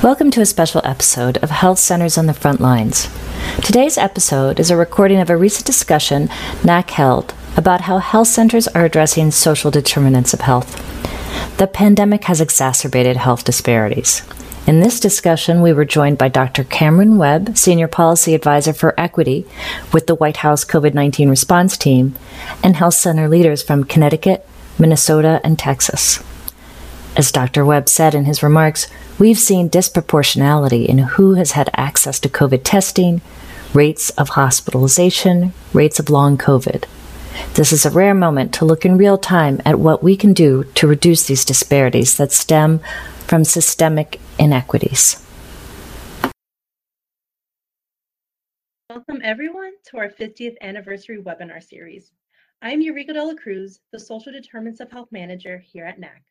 Welcome to a special episode of Health Centers on the Front Lines. Today's episode is a recording of a recent discussion NAC held about how health centers are addressing social determinants of health. The pandemic has exacerbated health disparities. In this discussion, we were joined by Dr. Cameron Webb, Senior Policy Advisor for Equity with the White House COVID 19 response team, and health center leaders from Connecticut, Minnesota, and Texas. As Dr. Webb said in his remarks, we've seen disproportionality in who has had access to COVID testing, rates of hospitalization, rates of long COVID. This is a rare moment to look in real time at what we can do to reduce these disparities that stem from systemic inequities. Welcome, everyone, to our 50th anniversary webinar series. I'm Eureka Dela Cruz, the Social Determinants of Health Manager here at NAC.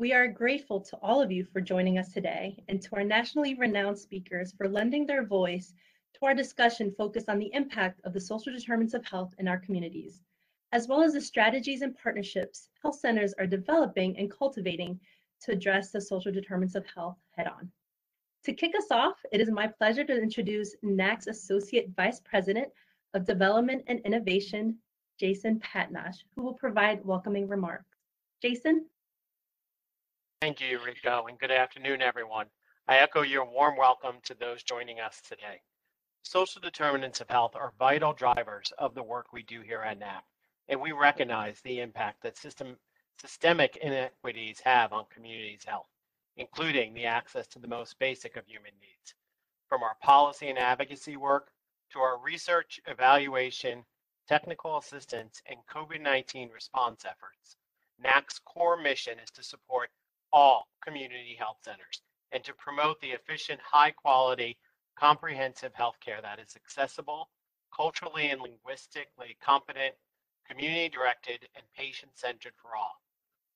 We are grateful to all of you for joining us today and to our nationally renowned speakers for lending their voice to our discussion focused on the impact of the social determinants of health in our communities, as well as the strategies and partnerships health centers are developing and cultivating to address the social determinants of health head on. To kick us off, it is my pleasure to introduce NAC's Associate Vice President of Development and Innovation, Jason Patnosh, who will provide welcoming remarks. Jason? Thank you, Rico, and good afternoon, everyone. I echo your warm welcome to those joining us today. Social determinants of health are vital drivers of the work we do here at NAC, and we recognize the impact that system, systemic inequities have on communities' health, including the access to the most basic of human needs. From our policy and advocacy work to our research, evaluation, technical assistance, and COVID 19 response efforts, NAC's core mission is to support all community health centers and to promote the efficient, high quality, comprehensive healthcare that is accessible, culturally and linguistically competent, community directed, and patient centered for all.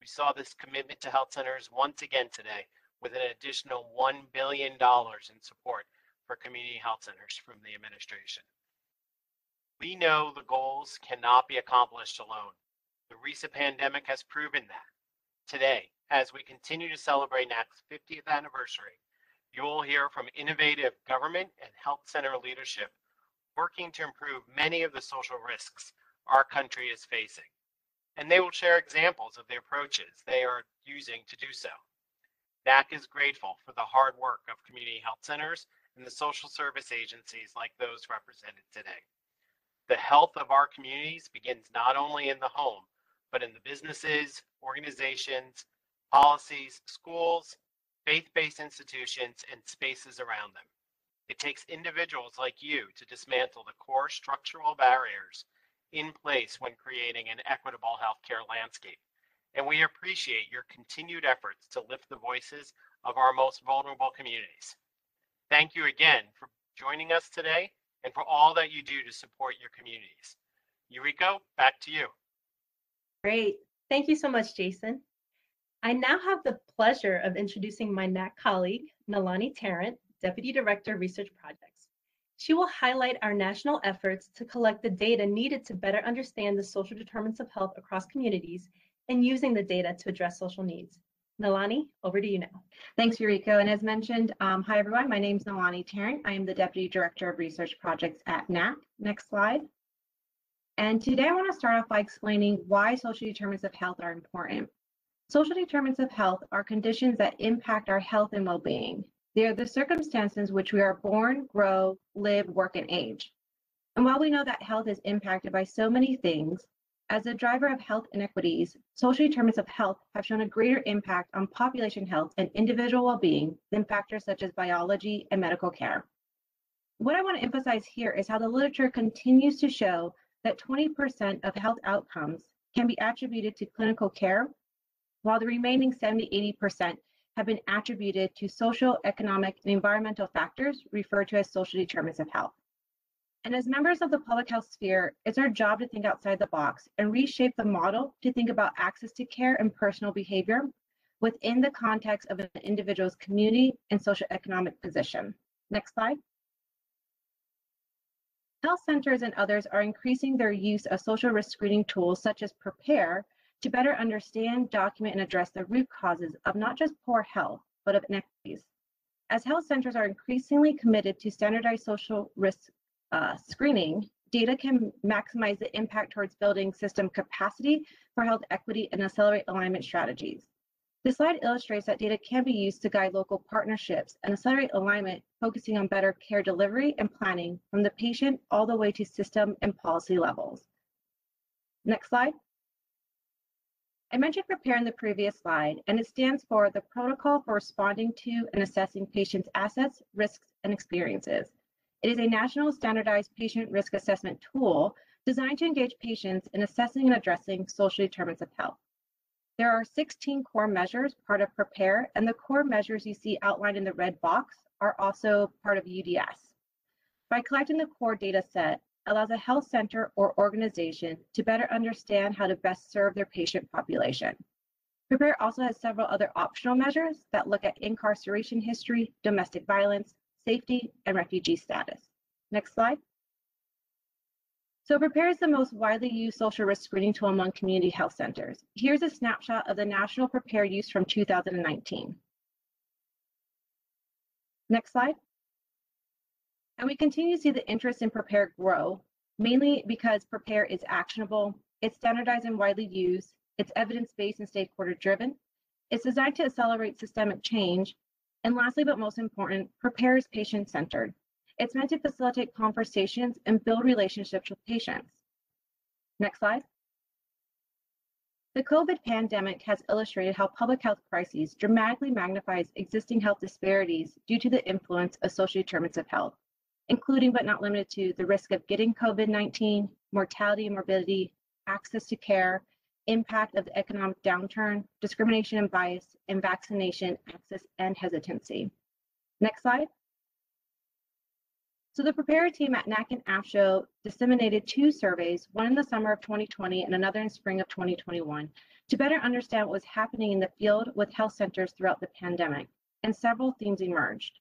We saw this commitment to health centers once again today with an additional $1 billion in support for community health centers from the administration. We know the goals cannot be accomplished alone. The recent pandemic has proven that. Today, as we continue to celebrate NAC's 50th anniversary, you will hear from innovative government and health center leadership working to improve many of the social risks our country is facing. And they will share examples of the approaches they are using to do so. NAC is grateful for the hard work of community health centers and the social service agencies like those represented today. The health of our communities begins not only in the home, but in the businesses, organizations, policies, schools, faith based institutions, and spaces around them. It takes individuals like you to dismantle the core structural barriers in place when creating an equitable healthcare landscape. And we appreciate your continued efforts to lift the voices of our most vulnerable communities. Thank you again for joining us today and for all that you do to support your communities. Eureka, back to you. Great. Thank you so much, Jason. I now have the pleasure of introducing my NAC colleague, Nalani Tarrant, Deputy Director of Research Projects. She will highlight our national efforts to collect the data needed to better understand the social determinants of health across communities and using the data to address social needs. Nalani, over to you now. Thanks, Eureka. And as mentioned, um, hi everyone, my name is Nalani Tarrant. I am the Deputy Director of Research Projects at NAC. Next slide. And today I want to start off by explaining why social determinants of health are important. Social determinants of health are conditions that impact our health and well-being. They are the circumstances in which we are born, grow, live, work, and age. And while we know that health is impacted by so many things, as a driver of health inequities, social determinants of health have shown a greater impact on population health and individual well-being than factors such as biology and medical care. What I want to emphasize here is how the literature continues to show that 20% of health outcomes can be attributed to clinical care while the remaining 70 80% have been attributed to social, economic, and environmental factors referred to as social determinants of health. And as members of the public health sphere, it's our job to think outside the box and reshape the model to think about access to care and personal behavior within the context of an individual's community and social economic position. Next slide. Health centers and others are increasing their use of social risk screening tools such as PRAPARE to better understand, document, and address the root causes of not just poor health, but of inequities. As health centers are increasingly committed to standardized social risk uh, screening, data can maximize the impact towards building system capacity for health equity and accelerate alignment strategies. This slide illustrates that data can be used to guide local partnerships and accelerate alignment, focusing on better care delivery and planning from the patient all the way to system and policy levels. Next slide. I mentioned PRAPARE in the previous slide, and it stands for the Protocol for Responding to and Assessing Patients' Assets, Risks, and Experiences. It is a national standardized patient risk assessment tool designed to engage patients in assessing and addressing social determinants of health. There are 16 core measures part of PRAPARE, and the core measures you see outlined in the red box are also part of UDS. By collecting the core data set, allows a health center or organization to better understand how to best serve their patient population. PRAPARE also has several other optional measures that look at incarceration history, domestic violence, safety, and refugee status. Next slide. So PRAPARE is the most widely used social risk screening tool among community health centers. Here's a snapshot of the national PRAPARE use from 2019. Next slide. And we continue to see the interest in PRAPARE grow, mainly because PRAPARE is actionable, it's standardized and widely used, it's evidence-based and stakeholder driven, it's designed to accelerate systemic change, and lastly, but most important, PRAPARE is patient-centered. It's meant to facilitate conversations and build relationships with patients. Next slide. The COVID pandemic has illustrated how public health crises dramatically magnifies existing health disparities due to the influence of social determinants of health including but not limited to the risk of getting COVID 19, mortality and morbidity, access to care, impact of the economic downturn, discrimination and bias, and vaccination access and hesitancy. Next slide. So the PRAPARE team at NAC and AAPCHO disseminated two surveys, one in the summer of 2020 and another in spring of 2021, to better understand what was happening in the field with health centers throughout the pandemic, and several themes emerged.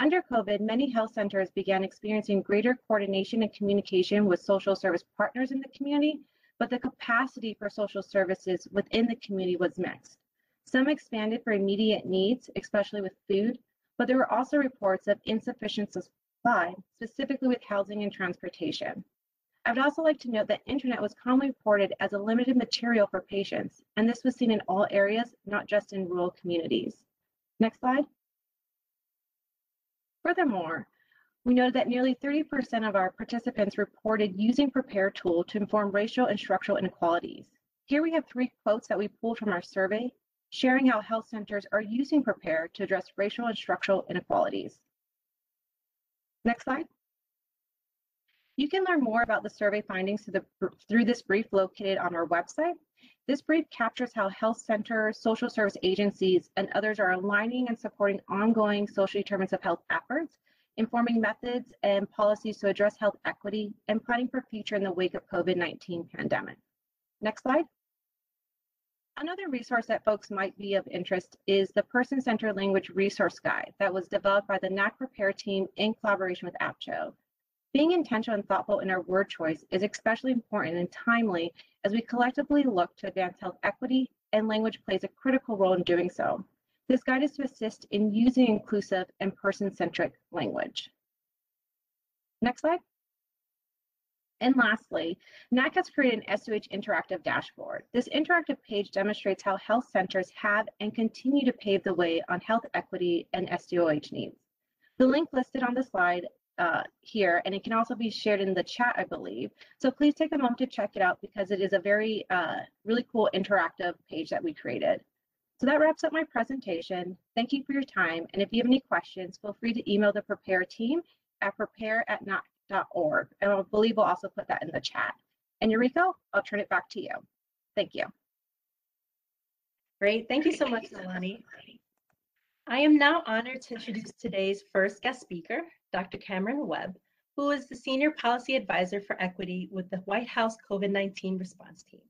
Under COVID, many health centers began experiencing greater coordination and communication with social service partners in the community, but the capacity for social services within the community was mixed. Some expanded for immediate needs, especially with food, but there were also reports of insufficient supply, specifically with housing and transportation. I would also like to note that internet was commonly reported as a limited material for patients, and this was seen in all areas, not just in rural communities. Next slide. Furthermore, we noted that nearly 30% of our participants reported using PRAPARE tool to inform racial and structural inequalities. Here we have three quotes that we pulled from our survey, sharing how health centers are using PRAPARE to address racial and structural inequalities. Next slide. You can learn more about the survey findings through, the, through this brief located on our website. This brief captures how health centers, social service agencies, and others are aligning and supporting ongoing social determinants of health efforts, informing methods and policies to address health equity, and planning for future in the wake of COVID-19 pandemic. Next slide. Another resource that folks might be of interest is the Person-Centered Language Resource Guide that was developed by the NAC PRAPARE team in collaboration with AAPCHO. Being intentional and thoughtful in our word choice is especially important and timely as we collectively look to advance health equity, and language plays a critical role in doing so. This guide is to assist in using inclusive and person-centric language. Next slide. And lastly, NAC has created an SOH interactive dashboard. This interactive page demonstrates how health centers have and continue to pave the way on health equity and SDOH needs. The link listed on the slide uh, here, and it can also be shared in the chat, I believe. So please take a moment to check it out because it is a very, uh, really cool interactive page that we created. So that wraps up my presentation. Thank you for your time. And if you have any questions, feel free to email the PRAPARE team at prepare at nac.org. And I believe we'll also put that in the chat. And Eureka, I'll turn it back to you. Thank you. Great. Thank you so much, Nalani. I am now honored to introduce today's first guest speaker, Dr. Cameron Webb, who is the Senior Policy Advisor for Equity with the White House COVID 19 response team.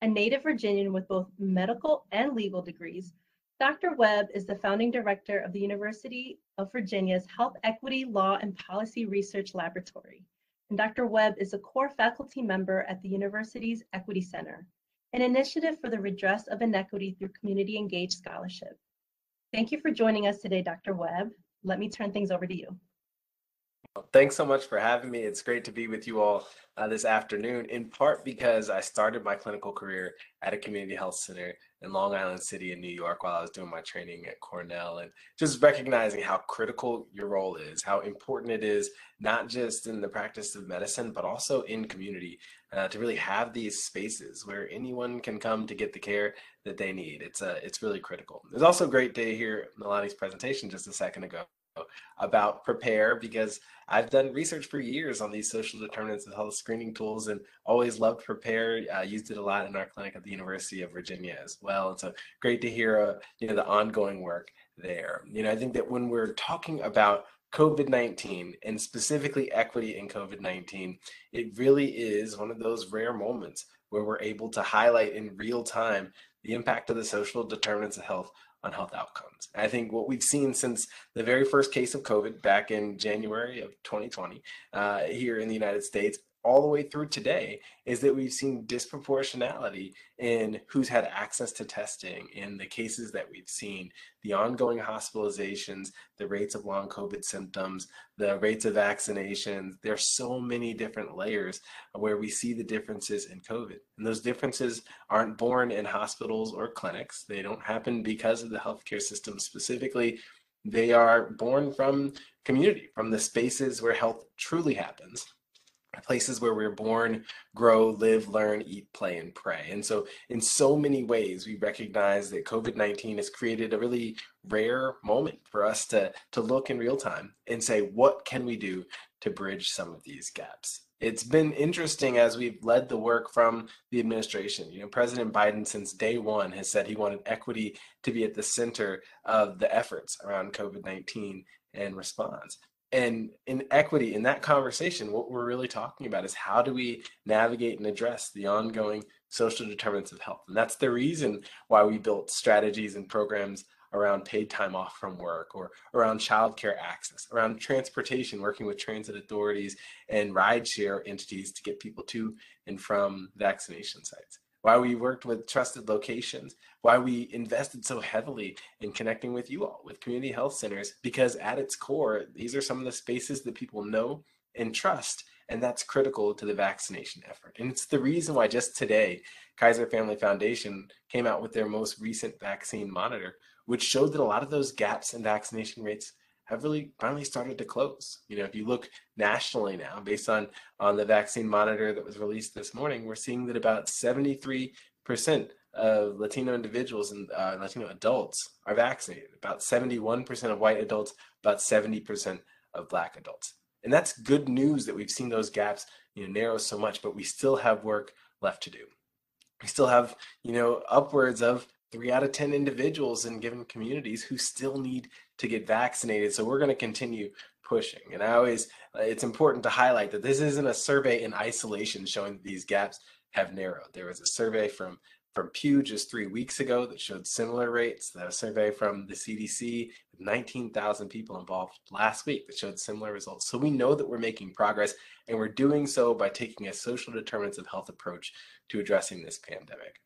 A native Virginian with both medical and legal degrees, Dr. Webb is the founding director of the University of Virginia's Health Equity Law and Policy Research Laboratory. And Dr. Webb is a core faculty member at the university's Equity Center, an initiative for the redress of inequity through community engaged scholarship. Thank you for joining us today, Dr. Webb. let me turn things over to you. Thanks so much for having me. It's great to be with you all uh, this afternoon, in part because I started my clinical career at a community health center in Long Island City in New York while I was doing my training at Cornell, and just recognizing how critical your role is, how important it is, not just in the practice of medicine, but also in community, uh, to really have these spaces where anyone can come to get the care that they need. It's uh, it's really critical. It was also a great to hear Nalani's presentation just a second ago about PRAPARE because I've done research for years on these social determinants of health screening tools and always loved PRAPARE. Uh, used it a lot in our clinic at the University of Virginia as well. And so great to hear, uh, you know, the ongoing work there. You know, I think that when we're talking about COVID-19 and specifically equity in COVID-19, it really is one of those rare moments where we're able to highlight in real time the impact of the social determinants of health on health outcomes. I think what we've seen since the very first case of COVID back in January of 2020 uh, here in the United States all the way through today is that we've seen disproportionality in who's had access to testing in the cases that we've seen, the ongoing hospitalizations, the rates of long COVID symptoms, the rates of vaccinations. There are so many different layers where we see the differences in COVID. And those differences aren't born in hospitals or clinics. They don't happen because of the healthcare system specifically. They are born from community, from the spaces where health truly happens places where we're born, grow, live, learn, eat, play, and pray. And so, in so many ways, we recognize that COVID 19 has created a really rare moment for us to, to look in real time and say, what can we do to bridge some of these gaps? It's been interesting as we've led the work from the administration. You know, President Biden, since day one, has said he wanted equity to be at the center of the efforts around COVID 19 and response and in equity in that conversation what we're really talking about is how do we navigate and address the ongoing social determinants of health? And that's the reason why we built strategies and programs around paid time off from work or around childcare access around transportation working with transit authorities and rideshare entities to get people to and from vaccination sites. Why we worked with trusted locations, why we invested so heavily in connecting with you all, with community health centers, because at its core, these are some of the spaces that people know and trust. And that's critical to the vaccination effort. And it's the reason why just today, Kaiser Family Foundation came out with their most recent vaccine monitor, which showed that a lot of those gaps in vaccination rates have really finally started to close. You know, if you look nationally now, based on on the vaccine monitor that was released this morning, we're seeing that about 73% of Latino individuals and uh, Latino adults are vaccinated. About 71% of white adults, about 70% of Black adults. And that's good news that we've seen those gaps you know, narrow so much, but we still have work left to do. We still have, you know, upwards of three out of 10 individuals in given communities who still need to get vaccinated. So we're going to continue pushing. And I always, uh, it's important to highlight that this isn't a survey in isolation showing that these gaps have narrowed. There was a survey from from Pew just three weeks ago that showed similar rates. A survey from the CDC with 19,000 people involved last week that showed similar results. So we know that we're making progress and we're doing so by taking a social determinants of health approach to addressing this pandemic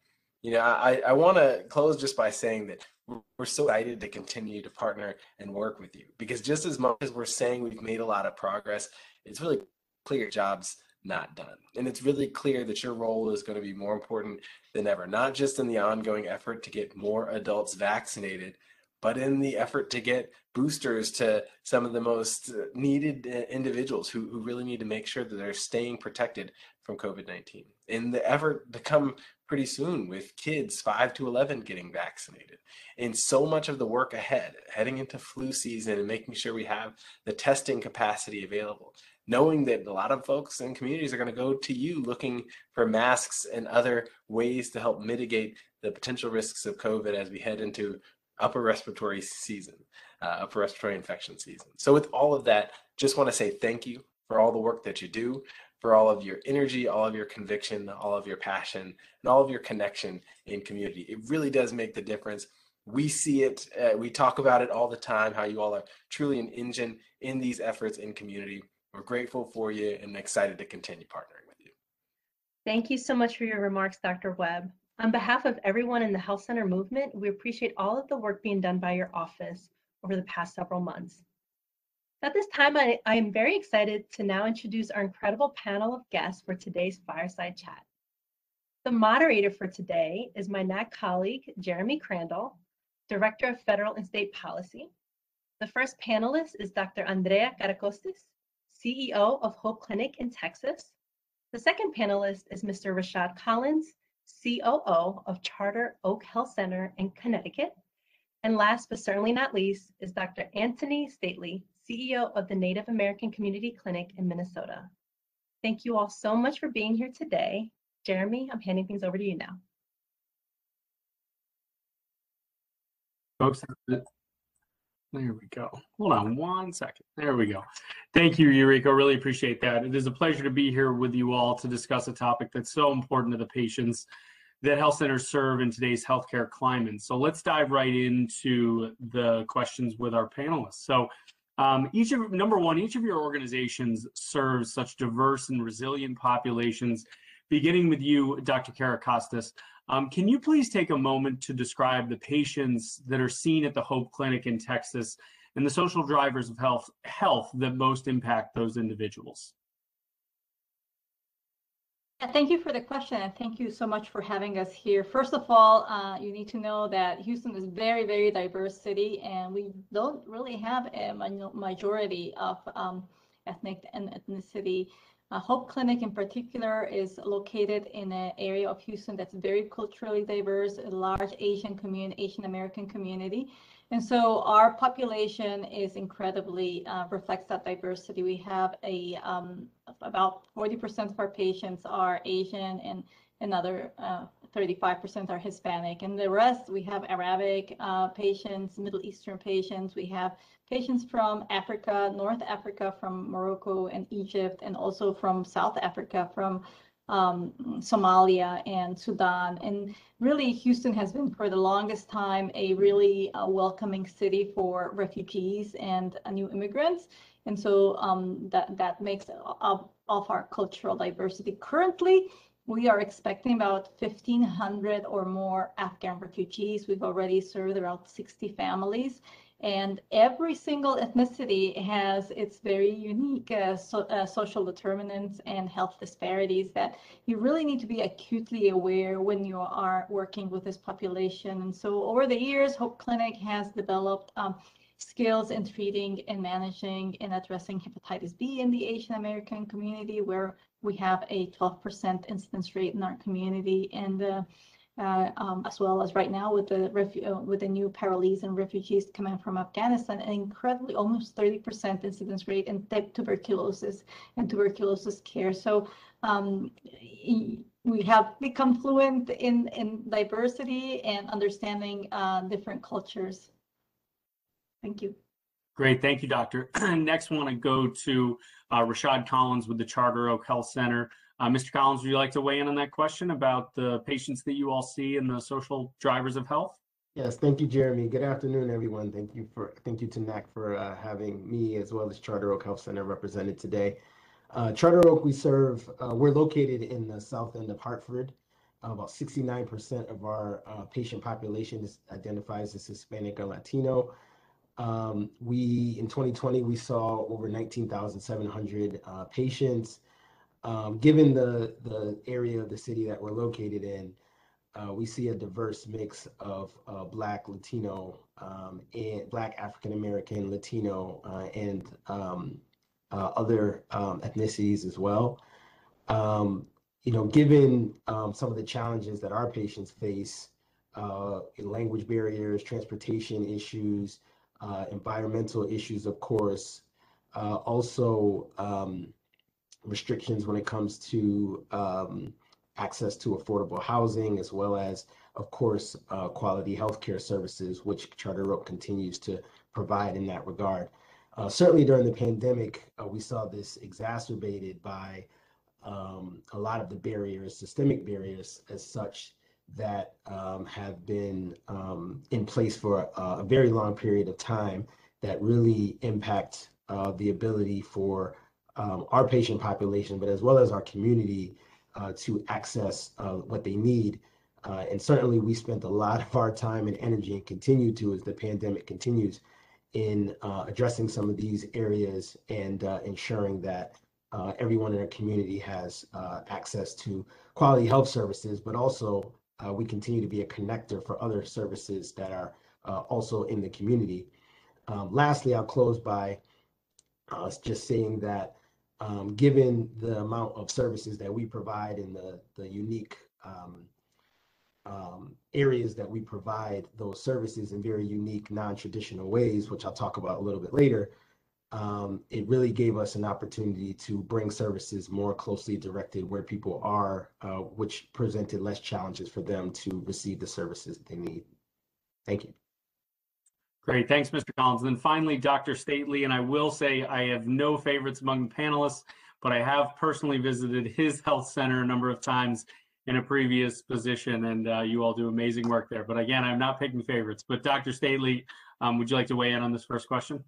you know, I, I want to close just by saying that we're so excited to continue to partner and work with you because just as much as we're saying we've made a lot of progress, it's really clear jobs not done. And it's really clear that your role is going to be more important than ever, not just in the ongoing effort to get more adults vaccinated, but in the effort to get boosters to some of the most needed uh, individuals who, who really need to make sure that they're staying protected from COVID 19. In the effort to come pretty soon with kids 5 to 11 getting vaccinated. And so much of the work ahead, heading into flu season and making sure we have the testing capacity available. Knowing that a lot of folks and communities are going to go to you looking for masks and other ways to help mitigate the potential risks of COVID as we head into upper respiratory season, uh, upper respiratory infection season. So, with all of that, just want to say thank you for all the work that you do for all of your energy, all of your conviction, all of your passion, and all of your connection in community. It really does make the difference. We see it, uh, we talk about it all the time, how you all are truly an engine in these efforts in community. We're grateful for you and excited to continue partnering with you. Thank you so much for your remarks, Dr. Webb. On behalf of everyone in the Health Center movement, we appreciate all of the work being done by your office over the past several months. At this time, I, I am very excited to now introduce our incredible panel of guests for today's fireside chat. The moderator for today is my NAC colleague, Jeremy Crandall, Director of Federal and State Policy. The first panelist is Dr. Andrea Caracostis, CEO of Hope Clinic in Texas. The second panelist is Mr. Rashad Collins, COO of Charter Oak Health Center in Connecticut. And last but certainly not least is Dr. Anthony Stately, CEO of the Native American Community Clinic in Minnesota. Thank you all so much for being here today. Jeremy, I'm handing things over to you now. Folks, there we go. Hold on one second. There we go. Thank you, Eureka. Really appreciate that. It is a pleasure to be here with you all to discuss a topic that's so important to the patients that health centers serve in today's healthcare climate. So let's dive right into the questions with our panelists. So um, each of number one, each of your organizations serves such diverse and resilient populations. Beginning with you, Dr. Caracostis, um, can you please take a moment to describe the patients that are seen at the Hope Clinic in Texas and the social drivers of health, health that most impact those individuals? Thank you for the question and thank you so much for having us here. First of all, uh, you need to know that Houston is very, very diverse city and we don't really have a majority of um, ethnic and ethnicity. Uh, Hope Clinic in particular is located in an area of Houston that's very culturally diverse, a large Asian community, Asian American community. And so our population is incredibly uh, reflects that diversity. We have a um, about 40% of our patients are Asian and another 35% uh, are Hispanic. And the rest, we have Arabic uh, patients, Middle Eastern patients. We have patients from Africa, North Africa, from Morocco and Egypt, and also from South Africa, from um, Somalia and Sudan. And really, Houston has been for the longest time a really uh, welcoming city for refugees and uh, new immigrants. And so um, that, that makes of, of our cultural diversity. Currently, we are expecting about 1,500 or more Afghan refugees. We've already served around 60 families. And every single ethnicity has its very unique uh, so, uh, social determinants and health disparities that you really need to be acutely aware when you are working with this population. And so over the years, Hope Clinic has developed um, skills in treating and managing and addressing hepatitis B in the Asian American community, where we have a 12% incidence rate in our community. And uh, uh, um, as well as right now with the uh, with the new parolees and refugees coming from Afghanistan, an incredibly almost 30% incidence rate in tuberculosis and tuberculosis care. So um, we have become fluent in in diversity and understanding uh, different cultures. Thank you. Great, thank you, Doctor. Next, want to go to uh, Rashad Collins with the Charter Oak Health Center. Uh, Mr. Collins, would you like to weigh in on that question about the patients that you all see and the social drivers of health? Yes, thank you, Jeremy. Good afternoon, everyone. Thank you for thank you to NAC for uh, having me as well as Charter Oak Health Center represented today. Uh, Charter Oak, we serve. Uh, we're located in the south end of Hartford. Uh, about 69% of our uh, patient population is, identifies as Hispanic or Latino. Um, we in 2020 we saw over 19,700 uh, patients. Um, given the the area of the city that we're located in, uh, we see a diverse mix of uh, Black, Latino, um, and Black African American, Latino, uh, and um, uh, other um, ethnicities as well. Um, you know, given um, some of the challenges that our patients face, uh, language barriers, transportation issues, environmental issues, of course, also restrictions when it comes to um, access to affordable housing, as well as, of course, uh, quality healthcare services, which Charter Oak continues to provide in that regard. Uh, certainly during the pandemic, uh, we saw this exacerbated by um, a lot of the barriers, systemic barriers as such, that um, have been um, in place for a, a, very long period of time that really impact uh, the ability for um, our patient population, but as well as our community uh, to access uh, what they need. Uh, and certainly we spent a lot of our time and energy and continue to as the pandemic continues in uh, addressing some of these areas and uh, ensuring that uh, everyone in our community has access to quality health services, but also we continue to be a connector for other services that are also in the community. Um, lastly, I'll close by just saying that um, given the amount of services that we provide and the, the unique um, um, areas that we provide those services in very unique, non-traditional ways, which I'll talk about a little bit later, um, it really gave us an opportunity to bring services more closely directed where people are, uh, which presented less challenges for them to receive the services they need. Thank you. Great. Thanks, Mr. Collins. And then finally, Dr. Stately, and I will say I have no favorites among the panelists, but I have personally visited his health center a number of times in a previous position, and uh, you all do amazing work there. But again, I'm not picking favorites. But Dr. Stately, um, would you like to weigh in on this first question?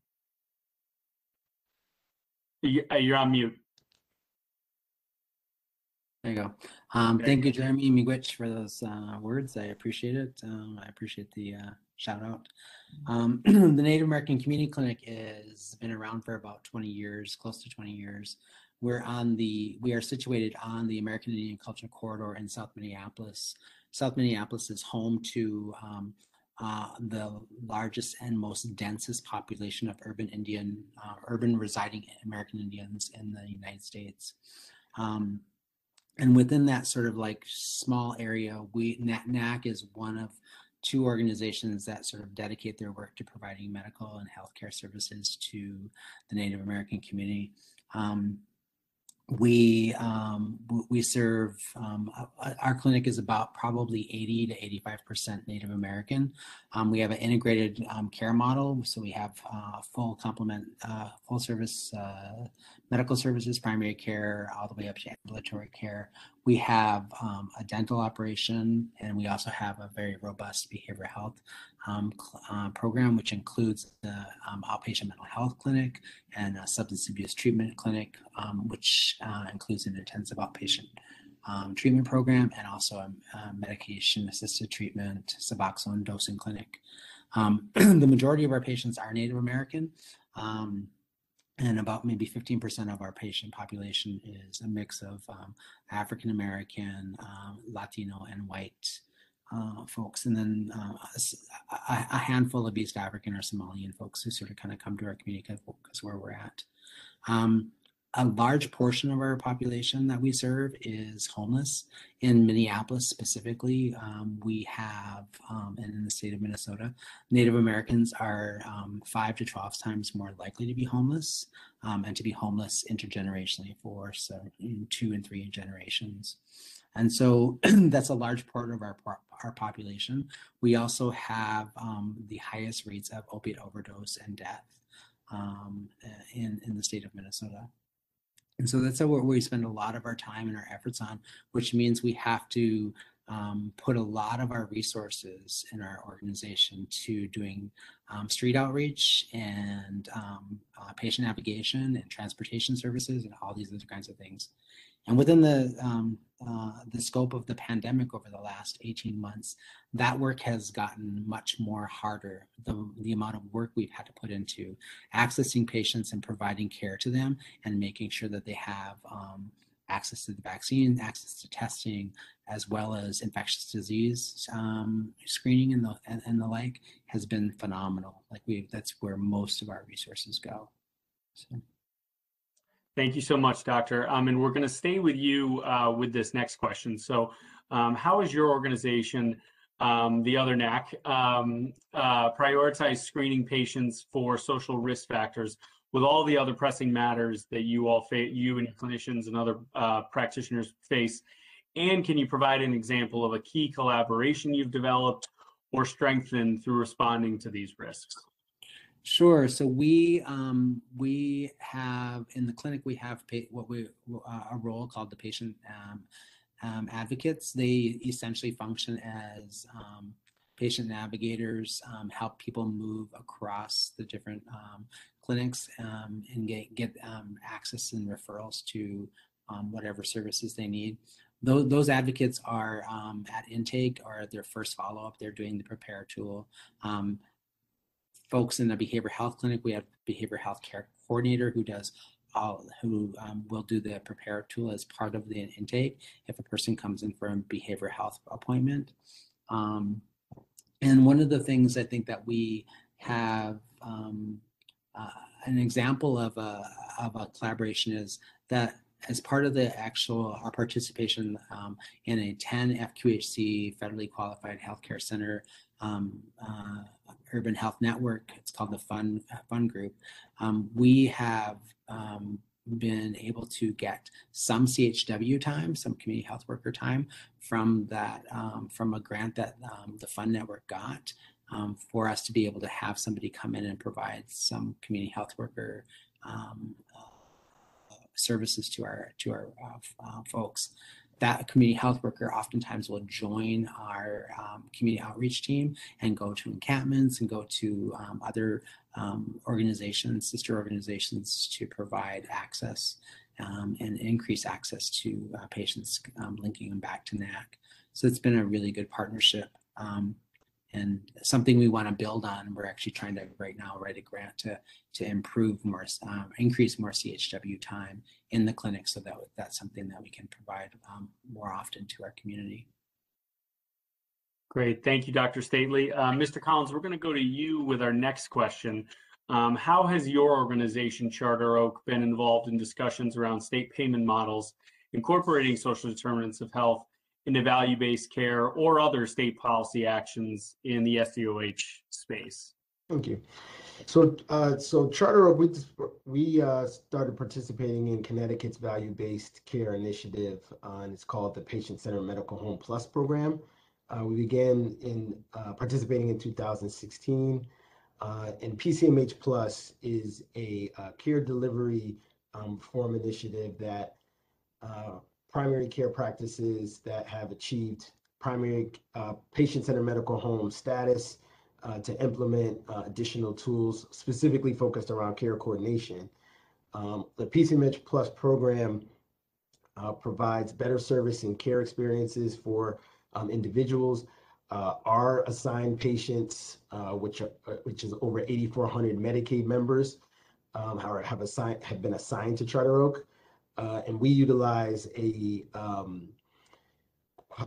Uh, you're on mute. There you go. Um, thank you, Jeremy Miigwech, for those uh, words. I appreciate it. Um, I appreciate the uh, shout out. Um, the Native American Community Clinic has been around for about 20 years, close to 20 years. We're on the, we are situated on the American Indian Cultural Corridor in South Minneapolis. South Minneapolis is home to um, uh, the largest and most densest population of urban Indian, uh, urban residing American Indians in the United States. Um, and within that sort of like small area, we NAC is one of two organizations that sort of dedicate their work to providing medical and healthcare services to the Native American community. Um, we um, we serve um, our clinic is about probably 80 to 85 percent Native American. Um, we have an integrated um, care model, so we have uh, full complement, uh, full service uh, medical services, primary care, all the way up to ambulatory care. We have um, a dental operation, and we also have a very robust behavioral health um, uh, program, which includes the um, outpatient mental health clinic and a substance abuse treatment clinic, um, which uh, includes an intensive outpatient um, treatment program and also a, a medication assisted treatment, Suboxone dosing clinic. Um, the majority of our patients are Native American. Um, and about maybe 15% of our patient population is a mix of um, African American, um, Latino, and white uh, folks, and then uh, a, a, handful of East African or Somalian folks who sort of kind of come to our community because where we're at. Um, a large portion of our population that we serve is homeless. In Minneapolis specifically, um, we have, um, and in the state of Minnesota, Native Americans are um, five to 12 times more likely to be homeless um, and to be homeless intergenerationally for so, two and three generations. And so that's a large part of our, our population. We also have um, the highest rates of opiate overdose and death um, in, in the state of Minnesota. And so that's what we spend a lot of our time and our efforts on, which means we have to um, put a lot of our resources in our organization to doing um, street outreach and um, uh, patient navigation and transportation services and all these other kinds of things. And within the um, uh, the scope of the pandemic over the last 18 months, that work has gotten much more harder. The, the amount of work we've had to put into accessing patients and providing care to them and making sure that they have um, access to the vaccine, access to testing, as well as infectious disease um, screening and the and, and, the like has been phenomenal. Like we, that's where most of our resources go. So. Thank you so much, Doctor. Um, and we're going to stay with you uh, with this next question. So, um, how is your organization, um, the other NAC, um, uh, prioritize screening patients for social risk factors with all the other pressing matters that you all you and your clinicians and other uh, practitioners face? And can you provide an example of a key collaboration you've developed or strengthened through responding to these risks? Sure. So we um, we have in the clinic we have what we uh, a role called the patient um, um, advocates. They essentially function as um, patient navigators, um, help people move across the different um, clinics and get get access and referrals to whatever services they need. Those, those advocates are at intake or at their first follow up. They're doing the PRAPARE tool folks in the behavioral health clinic, we have behavioral health care coordinator who does all, who um, will do the PRAPARE tool as part of the intake if a person comes in for a behavioral health appointment. Um, and one of the things I think that we have um, uh, an example of a, of a collaboration is that as part of the actual our participation um, in a 10 FQHC federally qualified healthcare center um, uh, urban health network, it's called the FUHN FUHN Group. Um, we have um, been able to get some CHW time, some community health worker time from that um, from a grant that um, the FUHN Network got um, for us to be able to have somebody come in and provide some community health worker um, uh, services to our to our uh, uh, folks. That community health worker oftentimes will join our um, community outreach team and go to encampments and go to um, other um, organizations, sister organizations, to provide access um, and increase access to uh, patients, um, linking them back to NAC. So it's been a really good partnership and something we want to build on. We're actually trying to right now write a grant to to improve more, um, increase more CHW time in the clinic, so that that's something that we can provide um, more often to our community. Great, thank you, Dr. Stately. Uh, Mr. Collins, we're going to go to you with our next question. Um, how has your organization, Charter Oak, been involved in discussions around state payment models incorporating social determinants of health into value-based care or other state policy actions in the SDOH space? Thank you. So, uh, so Charter Oak, we we uh, started participating in Connecticut's value-based care initiative, uh, and it's called the Patient Centered Medical Home Plus program. Uh, we began in uh, participating in 2016, uh, and PCMH Plus is a care delivery um, reform initiative that primary care practices that have achieved primary uh, patient-centered medical home status uh, to implement uh, additional tools specifically focused around care coordination. Um, the PCMH Plus program uh, provides better service and care experiences for um, individuals. Uh, our assigned patients, uh, which are, which is over 8,400 Medicaid members, um, have assigned have been assigned to Charter Oak. Uh, and we utilize a um,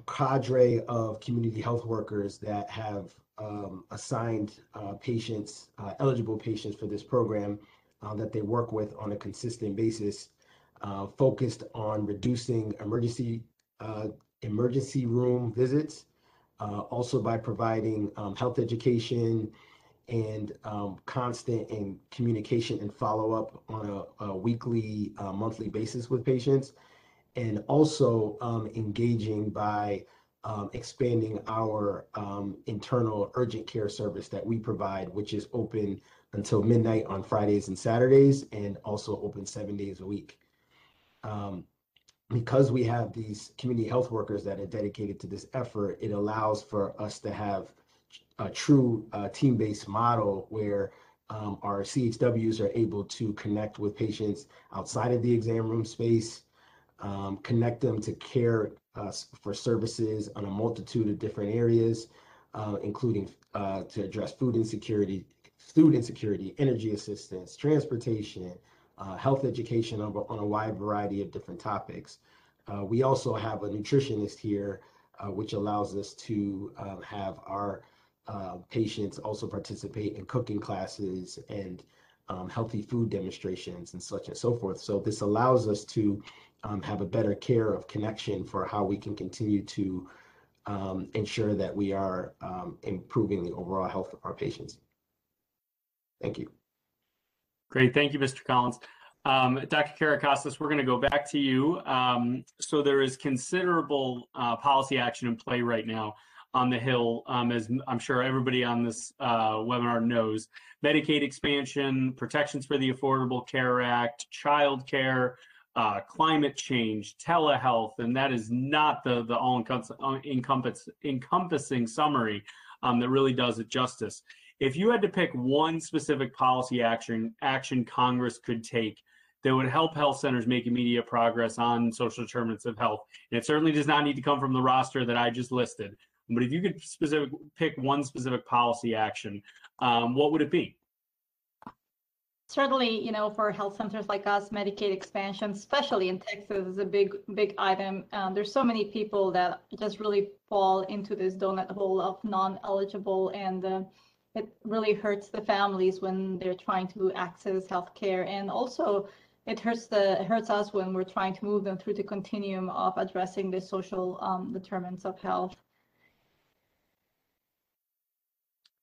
cadre of community health workers that have um, assigned uh, patients, uh, eligible patients for this program uh, that they work with on a consistent basis, uh, focused on reducing emergency uh, emergency room visits, also by providing um, health education, and um, constant in communication and follow up on a, a weekly, uh, monthly basis with patients, and also um, engaging by um, expanding our um, internal urgent care service that we provide, which is open until midnight on Fridays and Saturdays, and also open seven days a week. Um, because we have these community health workers that are dedicated to this effort, it allows for us to have a true uh, team-based model where um, our CHWs are able to connect with patients outside of the exam room space, um, connect them to care uh, for services on a multitude of different areas, uh, including uh, to address food insecurity, food insecurity, energy assistance, transportation, uh, health education on, on, a wide variety of different topics. Uh, we also have a nutritionist here, which allows us to have our uh, patients also participate in cooking classes and um, healthy food demonstrations and such and so forth. So this allows us to um, have a better care of connection for how we can continue to um, ensure that we are um, improving the overall health of our patients. Thank you. Great, thank you, Mr. Collins. Um, Dr. Caracostis, we're going to go back to you. Um, so there is considerable uh, policy action in play right now on the Hill, um, as I'm sure everybody on this uh, webinar knows. Medicaid expansion, protections for the Affordable Care Act, child care, uh, climate change, telehealth, and that is not the, the all encompass, encompassing summary um, that really does it justice. If you had to pick one specific policy action, action Congress could take that would help health centers make immediate progress on social determinants of health, and it certainly does not need to come from the roster that I just listed, but if you could specific pick one specific policy action um, what would it be? Certainly, you know, for health centers like us, Medicaid expansion, especially in Texas, is a big, big item. Um, there's so many people that just really fall into this donut hole of non-eligible, and uh, it really hurts the families when they're trying to access healthcare, and also it hurts the it hurts us when we're trying to move them through the continuum of addressing the social um, determinants of health.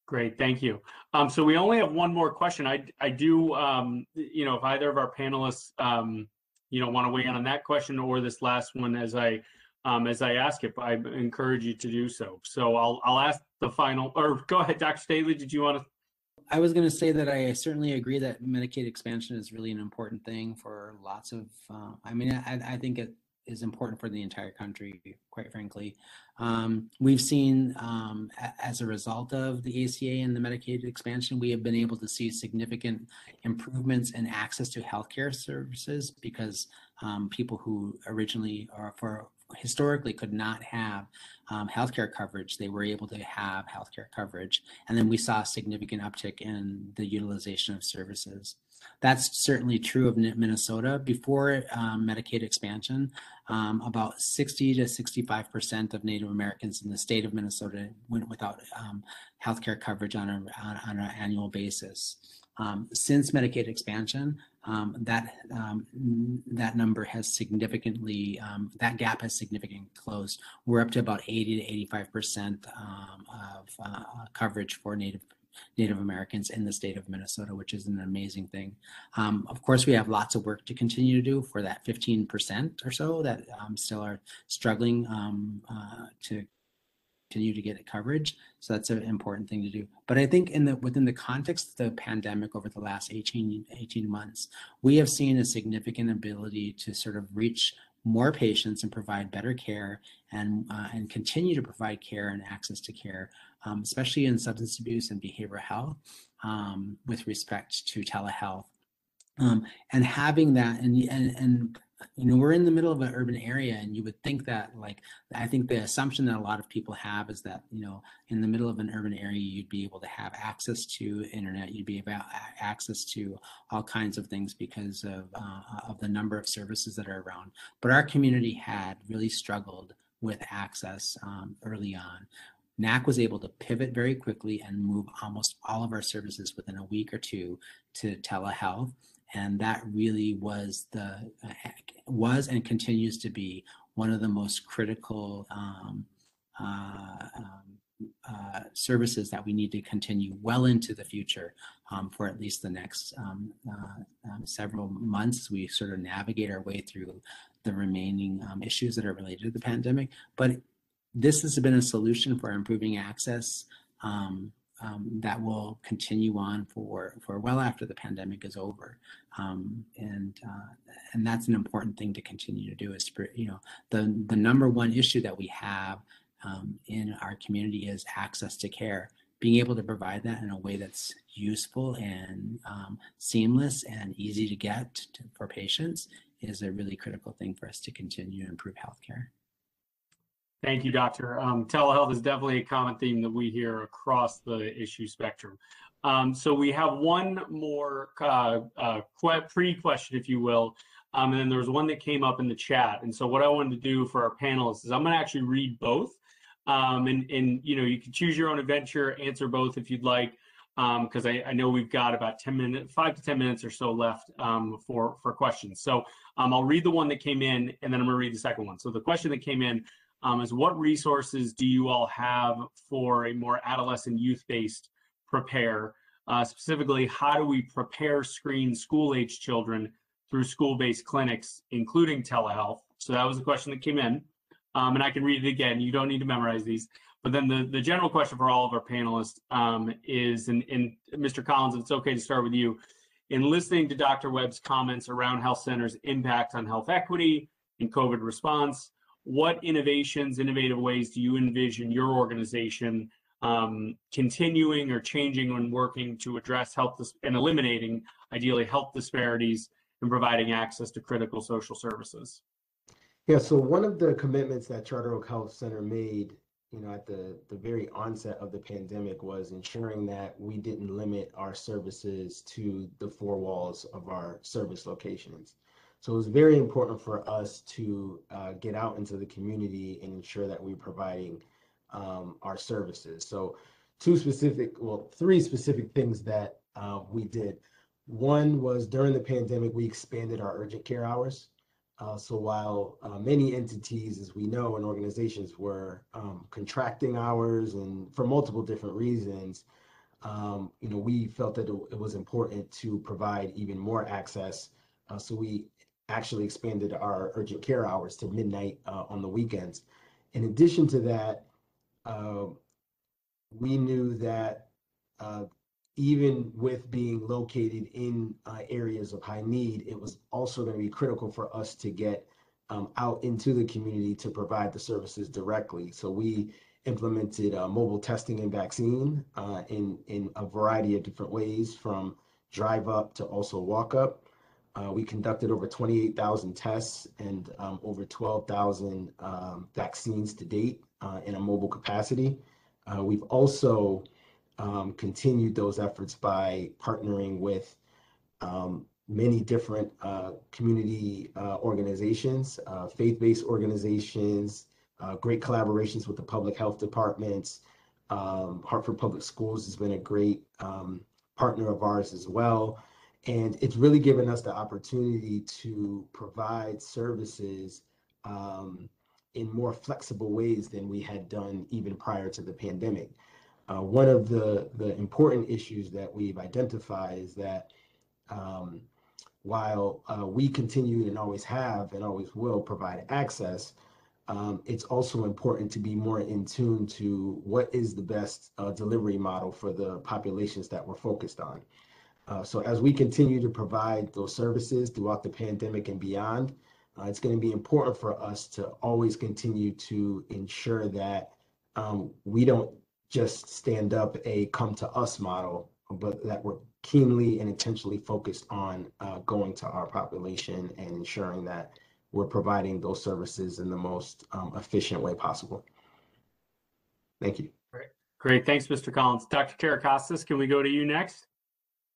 Great, thank you. Um, so we only have one more question. I, I do, um, you know, if either of our panelists, um, you know, want to weigh in on that question or this last one as I, um, as I ask it, I encourage you to do so. So I'll, I'll ask the final, or go ahead, Dr. Stately, did you want to? I was going to say that I certainly agree that Medicaid expansion is really an important thing for lots of, uh, I mean, I, I think it is important for the entire country, quite frankly. Um, we've seen, um, a- as a result of the ACA and the Medicaid expansion, we have been able to see significant improvements in access to healthcare services because um, people who originally are for historically could not have um, healthcare coverage, they were able to have healthcare coverage. And then we saw a significant uptick in the utilization of services. That's certainly true of Minnesota. Before um, Medicaid expansion, um, about 60 to 65% of Native Americans in the state of Minnesota went without um, healthcare coverage on, a, on, on an annual basis. Um, since Medicaid expansion, um, that um, that number has significantly um, that gap has significantly closed. We're up to about 80 to 85 percent um, of uh, coverage for Native Native Americans in the state of Minnesota, which is an amazing thing. Um, of course, we have lots of work to continue to do for that 15% or so that um, still are struggling um, uh, to continue to get coverage. So that's an important thing to do. But I think in the within the context of the pandemic over the last 18, 18 months, we have seen a significant ability to sort of reach more patients and provide better care and uh, and continue to provide care and access to care, um, especially in substance abuse and behavioral health, um, with respect to telehealth. Um, and having that and, and and you know we're in the middle of an urban area and you would think that like i think the assumption that a lot of people have is that you know in the middle of an urban area you'd be able to have access to internet you'd be able access to all kinds of things because of uh, of the number of services that are around. But our community had really struggled with access um, early on. NAC was able to pivot very quickly and move almost all of our services within a week or two to telehealth and that really was the was and continues to be one of the most critical um, uh, um, uh, services that we need to continue well into the future um, for at least the next um, uh, um, several months. We sort of navigate our way through the remaining um, issues that are related to the pandemic, but this has been a solution for improving access um, um, that will continue on for for well after the pandemic is over, um, and uh, and that's an important thing to continue to do. Is you know the the number one issue that we have um, in our community is access to care. Being able to provide that in a way that's useful and um, seamless and easy to get to, for patients is a really critical thing for us to continue to improve healthcare. Thank you, Doctor. Um, telehealth is definitely a common theme that we hear across the issue spectrum. Um, so we have one more uh, uh, pre-question, if you will, um, and then there was one that came up in the chat. And so what I wanted to do for our panelists is I'm going to actually read both, um, and and you know you can choose your own adventure, answer both if you'd like, because um, I, I, know we've got about 10 minutes, five to 10 minutes or so left um, for for questions. So I'll read the one that came in, and then I'm going to read the second one. So the question that came in um, is what resources do you all have for a more adolescent youth-based PRAPARE? Uh, specifically, how do we prepare screen school-age children through school-based clinics, including telehealth? So that was the question that came in. Um, and I can read it again. You don't need to memorize these. But then the, the general question for all of our panelists um, is, and, and Mr. Collins, it's okay to start with you. In listening to Dr. Webb's comments around health centers' impact on health equity and COVID response, what innovations, innovative ways do you envision your organization um, continuing or changing when working to address health and eliminating, ideally, health disparities and providing access to critical social services? Yeah, so one of the commitments that Charter Oak Health Center made you know, at the, the very onset of the pandemic was ensuring that we didn't limit our services to the four walls of our service locations. So it was very important for us to uh, get out into the community and ensure that we're providing um, our services. So two specific, well, three specific things that uh, we did. One was during the pandemic, we expanded our urgent care hours. Uh, so while uh, many entities, as we know, and organizations were um, contracting hours and for multiple different reasons, um, you know, we felt that it, was important to provide even more access. Uh, so we actually expanded our urgent care hours to midnight uh, on the weekends. In addition to that, uh, we knew that uh, even with being located in uh, areas of high need, it was also going to be critical for us to get um, out into the community to provide the services directly. So we implemented uh, mobile testing and vaccine uh, in, in a variety of different ways from drive up to also walk up. Uh, we conducted over 28,000 tests and um, over 12,000 um, vaccines to date uh, in a mobile capacity. Uh, we've also um, continued those efforts by partnering with um, many different uh, community uh, organizations, uh, faith-based organizations, uh, great collaborations with the public health departments. Um, Hartford Public Schools has been a great um, partner of ours as well. And it's really given us the opportunity to provide services um, in more flexible ways than we had done even prior to the pandemic. Uh, one of the, the important issues that we've identified is that um, while uh, we continue and always have and always will provide access, um, it's also important to be more in tune to what is the best uh, delivery model for the populations that we're focused on. Uh, so as we continue to provide those services throughout the pandemic and beyond, uh, it's going to be important for us to always continue to ensure that um, we don't just stand up a come to us model, but that we're keenly and intentionally focused on uh, going to our population and ensuring that we're providing those services in the most um, efficient way possible. Thank you. Great. Great. Thanks, Mr. Collins. Dr. Caracostis, can we go to you next?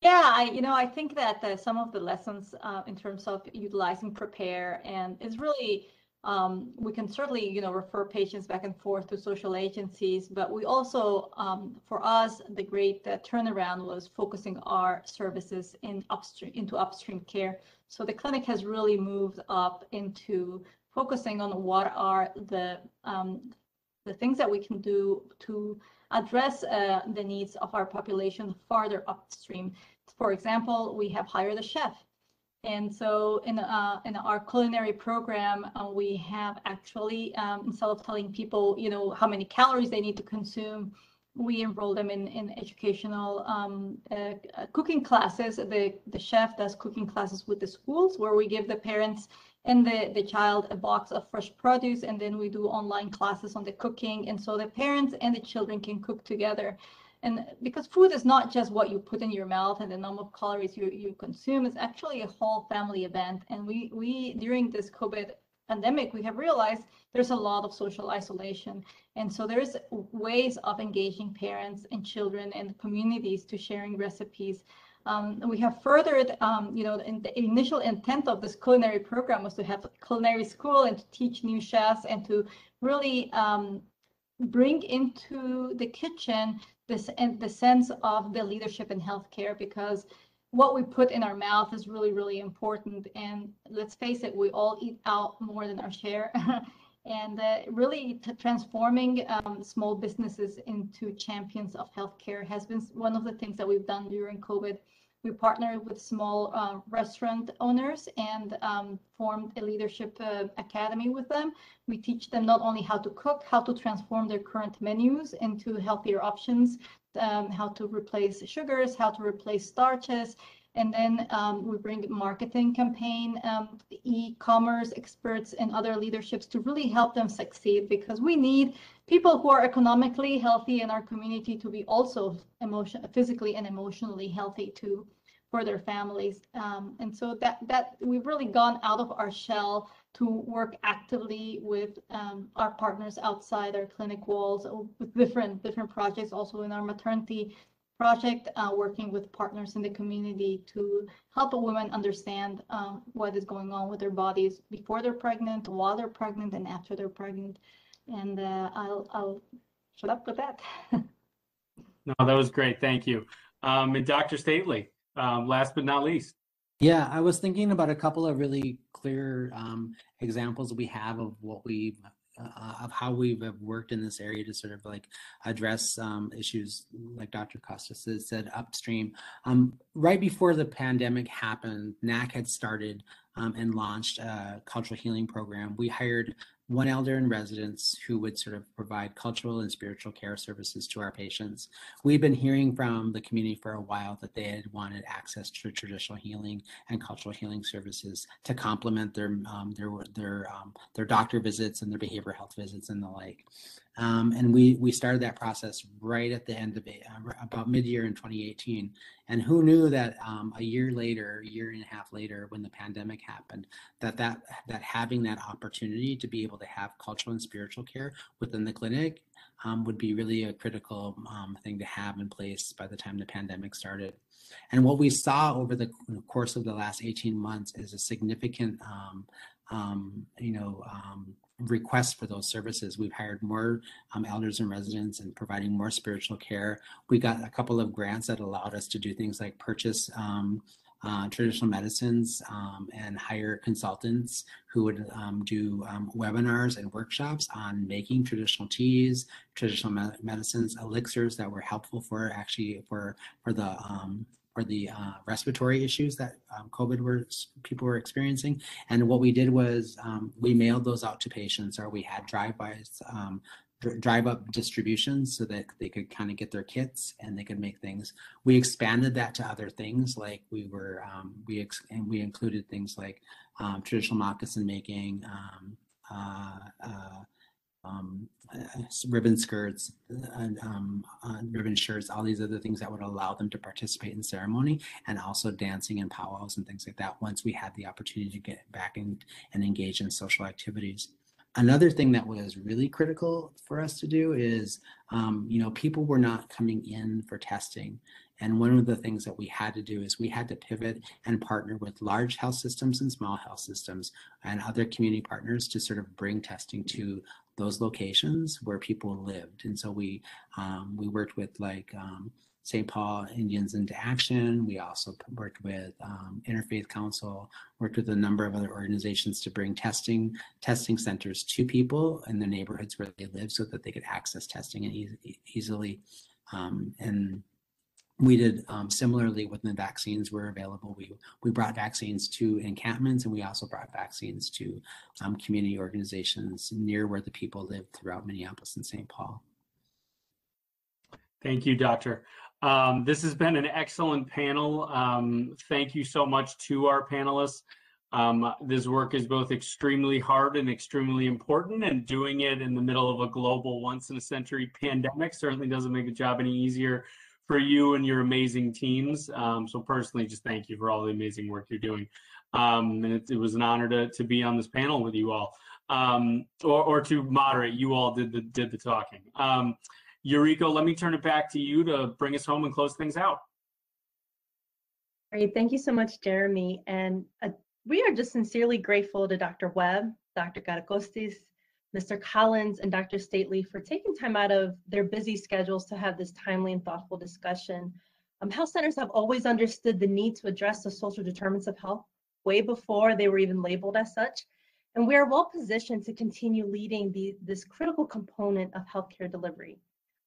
Yeah, I, you know, I think that uh, some of the lessons uh, in terms of utilizing PRAPARE and is really um, we can certainly, you know, refer patients back and forth to social agencies, but we also, um, for us, the great uh, turnaround was focusing our services in upstream into upstream care. So the clinic has really moved up into focusing on what are the um, the things that we can do to address uh, the needs of our population farther upstream. For example, we have hired a chef and so in, uh, in our culinary program, uh, we have actually, um, instead of telling people, you know, how many calories they need to consume, we enroll them in, in educational um, uh, uh, cooking classes. The, the chef does cooking classes with the schools where we give the parents and the, the child a box of fresh produce and then we do online classes on the cooking. And so the parents and the children can cook together. And because food is not just what you put in your mouth and the number of calories you, you consume, it's actually a whole family event. And we, we during this COVID pandemic, we have realized there's a lot of social isolation. And so there's ways of engaging parents and children and communities to sharing recipes. Um, we have furthered, um, you know, in the initial intent of this culinary program was to have culinary school and to teach new chefs and to really um, bring into the kitchen this and the sense of the leadership in healthcare because what we put in our mouth is really really important. And let's face it we all eat out more than our share. And uh, really transforming um, small businesses into champions of healthcare has been one of the things that we've done during covid we partnered with small uh, restaurant owners and um, formed a leadership uh, academy with them. We teach them not only how to cook, how to transform their current menus into healthier options, um, how to replace sugars, how to replace starches, and then um, we bring marketing campaign, um, e-commerce experts and other leaderships to really help them succeed because we need people who are economically healthy in our community to be also emotion, physically and emotionally healthy too for their families. Um, and so that that we've really gone out of our shell to work actively with um, our partners outside our clinic walls uh, with different different projects also in our maternity project uh, working with partners in the community to help a woman understand um, what is going on with their bodies before they're pregnant while they're pregnant and after they're pregnant. And uh, I'll, I'll shut up with that. No that was great. Thank you. Um, and Dr. Stately um, last but not least. Yeah, I was thinking about a couple of really clear um, examples we have of what we've uh, of how we've worked in this area to sort of like address um, issues like Dr. Costas said upstream. Um, right before the pandemic happened, NAC had started um, and launched a cultural healing program. We hired one elder in residence who would sort of provide cultural and spiritual care services to our patients. We've been hearing from the community for a while that they had wanted access to traditional healing and cultural healing services to complement their um, their their um, their doctor visits and their behavioral health visits and the like. Um, and we we started that process right at the end of it, uh, about mid-year in 2018. And who knew that um, a year later, a year and a half later, when the pandemic happened, that that that having that opportunity to be able to have cultural and spiritual care within the clinic um, would be really a critical um, thing to have in place by the time the pandemic started. And what we saw over the course of the last 18 months is a significant, um, um, you know, requests for those services. We've hired more um, elders and residents and providing more spiritual care. We got a couple of grants that allowed us to do things like purchase um, uh, traditional medicines um, and hire consultants who would um, do um, webinars and workshops on making traditional teas, traditional me medicines, elixirs that were helpful for actually for for the um, or the uh, respiratory issues that um, COVID were people were experiencing. And what we did was um, we mailed those out to patients, or we had drive-bys, um, drive up distributions so that they could kind of get their kits and they could make things. We expanded that to other things, like we were um, we ex- and we included things like um, traditional moccasin making. Um, uh, uh, um, ribbon skirts and um, uh, ribbon shirts, all these other things that would allow them to participate in ceremony and also dancing and powwows and things like that once we had the opportunity to get back in, and engage in social activities. Another thing that was really critical for us to do is, um, you know, people were not coming in for testing. And one of the things that we had to do is we had to pivot and partner with large health systems and small health systems and other community partners to sort of bring testing to those locations where people lived. And so we um, we worked with like um, St. Paul Indians into Action. We also worked with um, Interfaith Council, worked with a number of other organizations to bring testing testing centers to people in the neighborhoods where they live, so that they could access testing and e- easily. Um, and we did um, similarly when the vaccines were available. We we brought vaccines to encampments, and we also brought vaccines to um, community organizations near where the people live throughout Minneapolis and St. Paul. Thank you, Doctor. Um, this has been an excellent panel. Um, thank you so much to our panelists. Um, this work is both extremely hard and extremely important, and doing it in the middle of a global once in a century pandemic certainly doesn't make the job any easier for you and your amazing teams. Um, so personally, just thank you for all the amazing work you're doing. Um, and it, it, was an honor to, to be on this panel with you all, um, or, or to moderate. You all did the did the talking. Um, Yuriko, let me turn it back to you to bring us home and close things out. Great, thank you so much, Jeremy. And uh, we are just sincerely grateful to Dr. Webb, Dr. Caracostis, Mr. Collins and Dr. Stately for taking time out of their busy schedules to have this timely and thoughtful discussion. Um, health centers have always understood the need to address the social determinants of health way before they were even labeled as such. And we are well positioned to continue leading the, this critical component of healthcare delivery.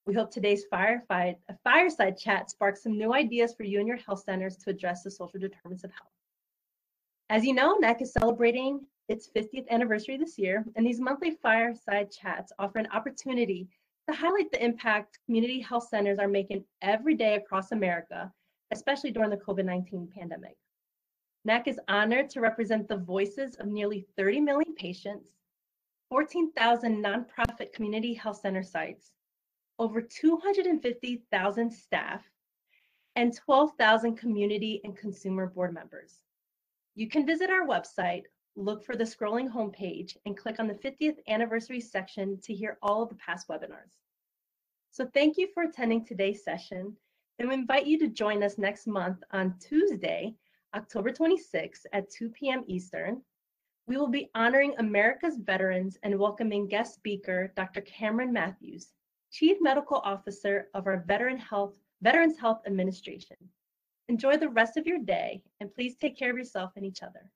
We hope today's firefight, a fireside chat sparks some new ideas for you and your health centers to address the social determinants of health. As you know, NACHC is celebrating its 50th anniversary this year, and these monthly fireside chats offer an opportunity to highlight the impact community health centers are making every day across America, especially during the COVID 19 pandemic. NACHC is honored to represent the voices of nearly 30 million patients, 14,000 nonprofit community health center sites, over 250,000 staff, and 12,000 community and consumer board members. You can visit our website, look for the scrolling homepage and click on the 50th anniversary section to hear all of the past webinars. So thank you for attending today's session and we invite you to join us next month on Tuesday, October 26th at 2 p.m. Eastern. We will be honoring America's veterans and welcoming guest speaker Dr. Cameron Matthews, Chief Medical Officer of our Veteran Health Veterans Health Administration. Enjoy the rest of your day and please take care of yourself and each other.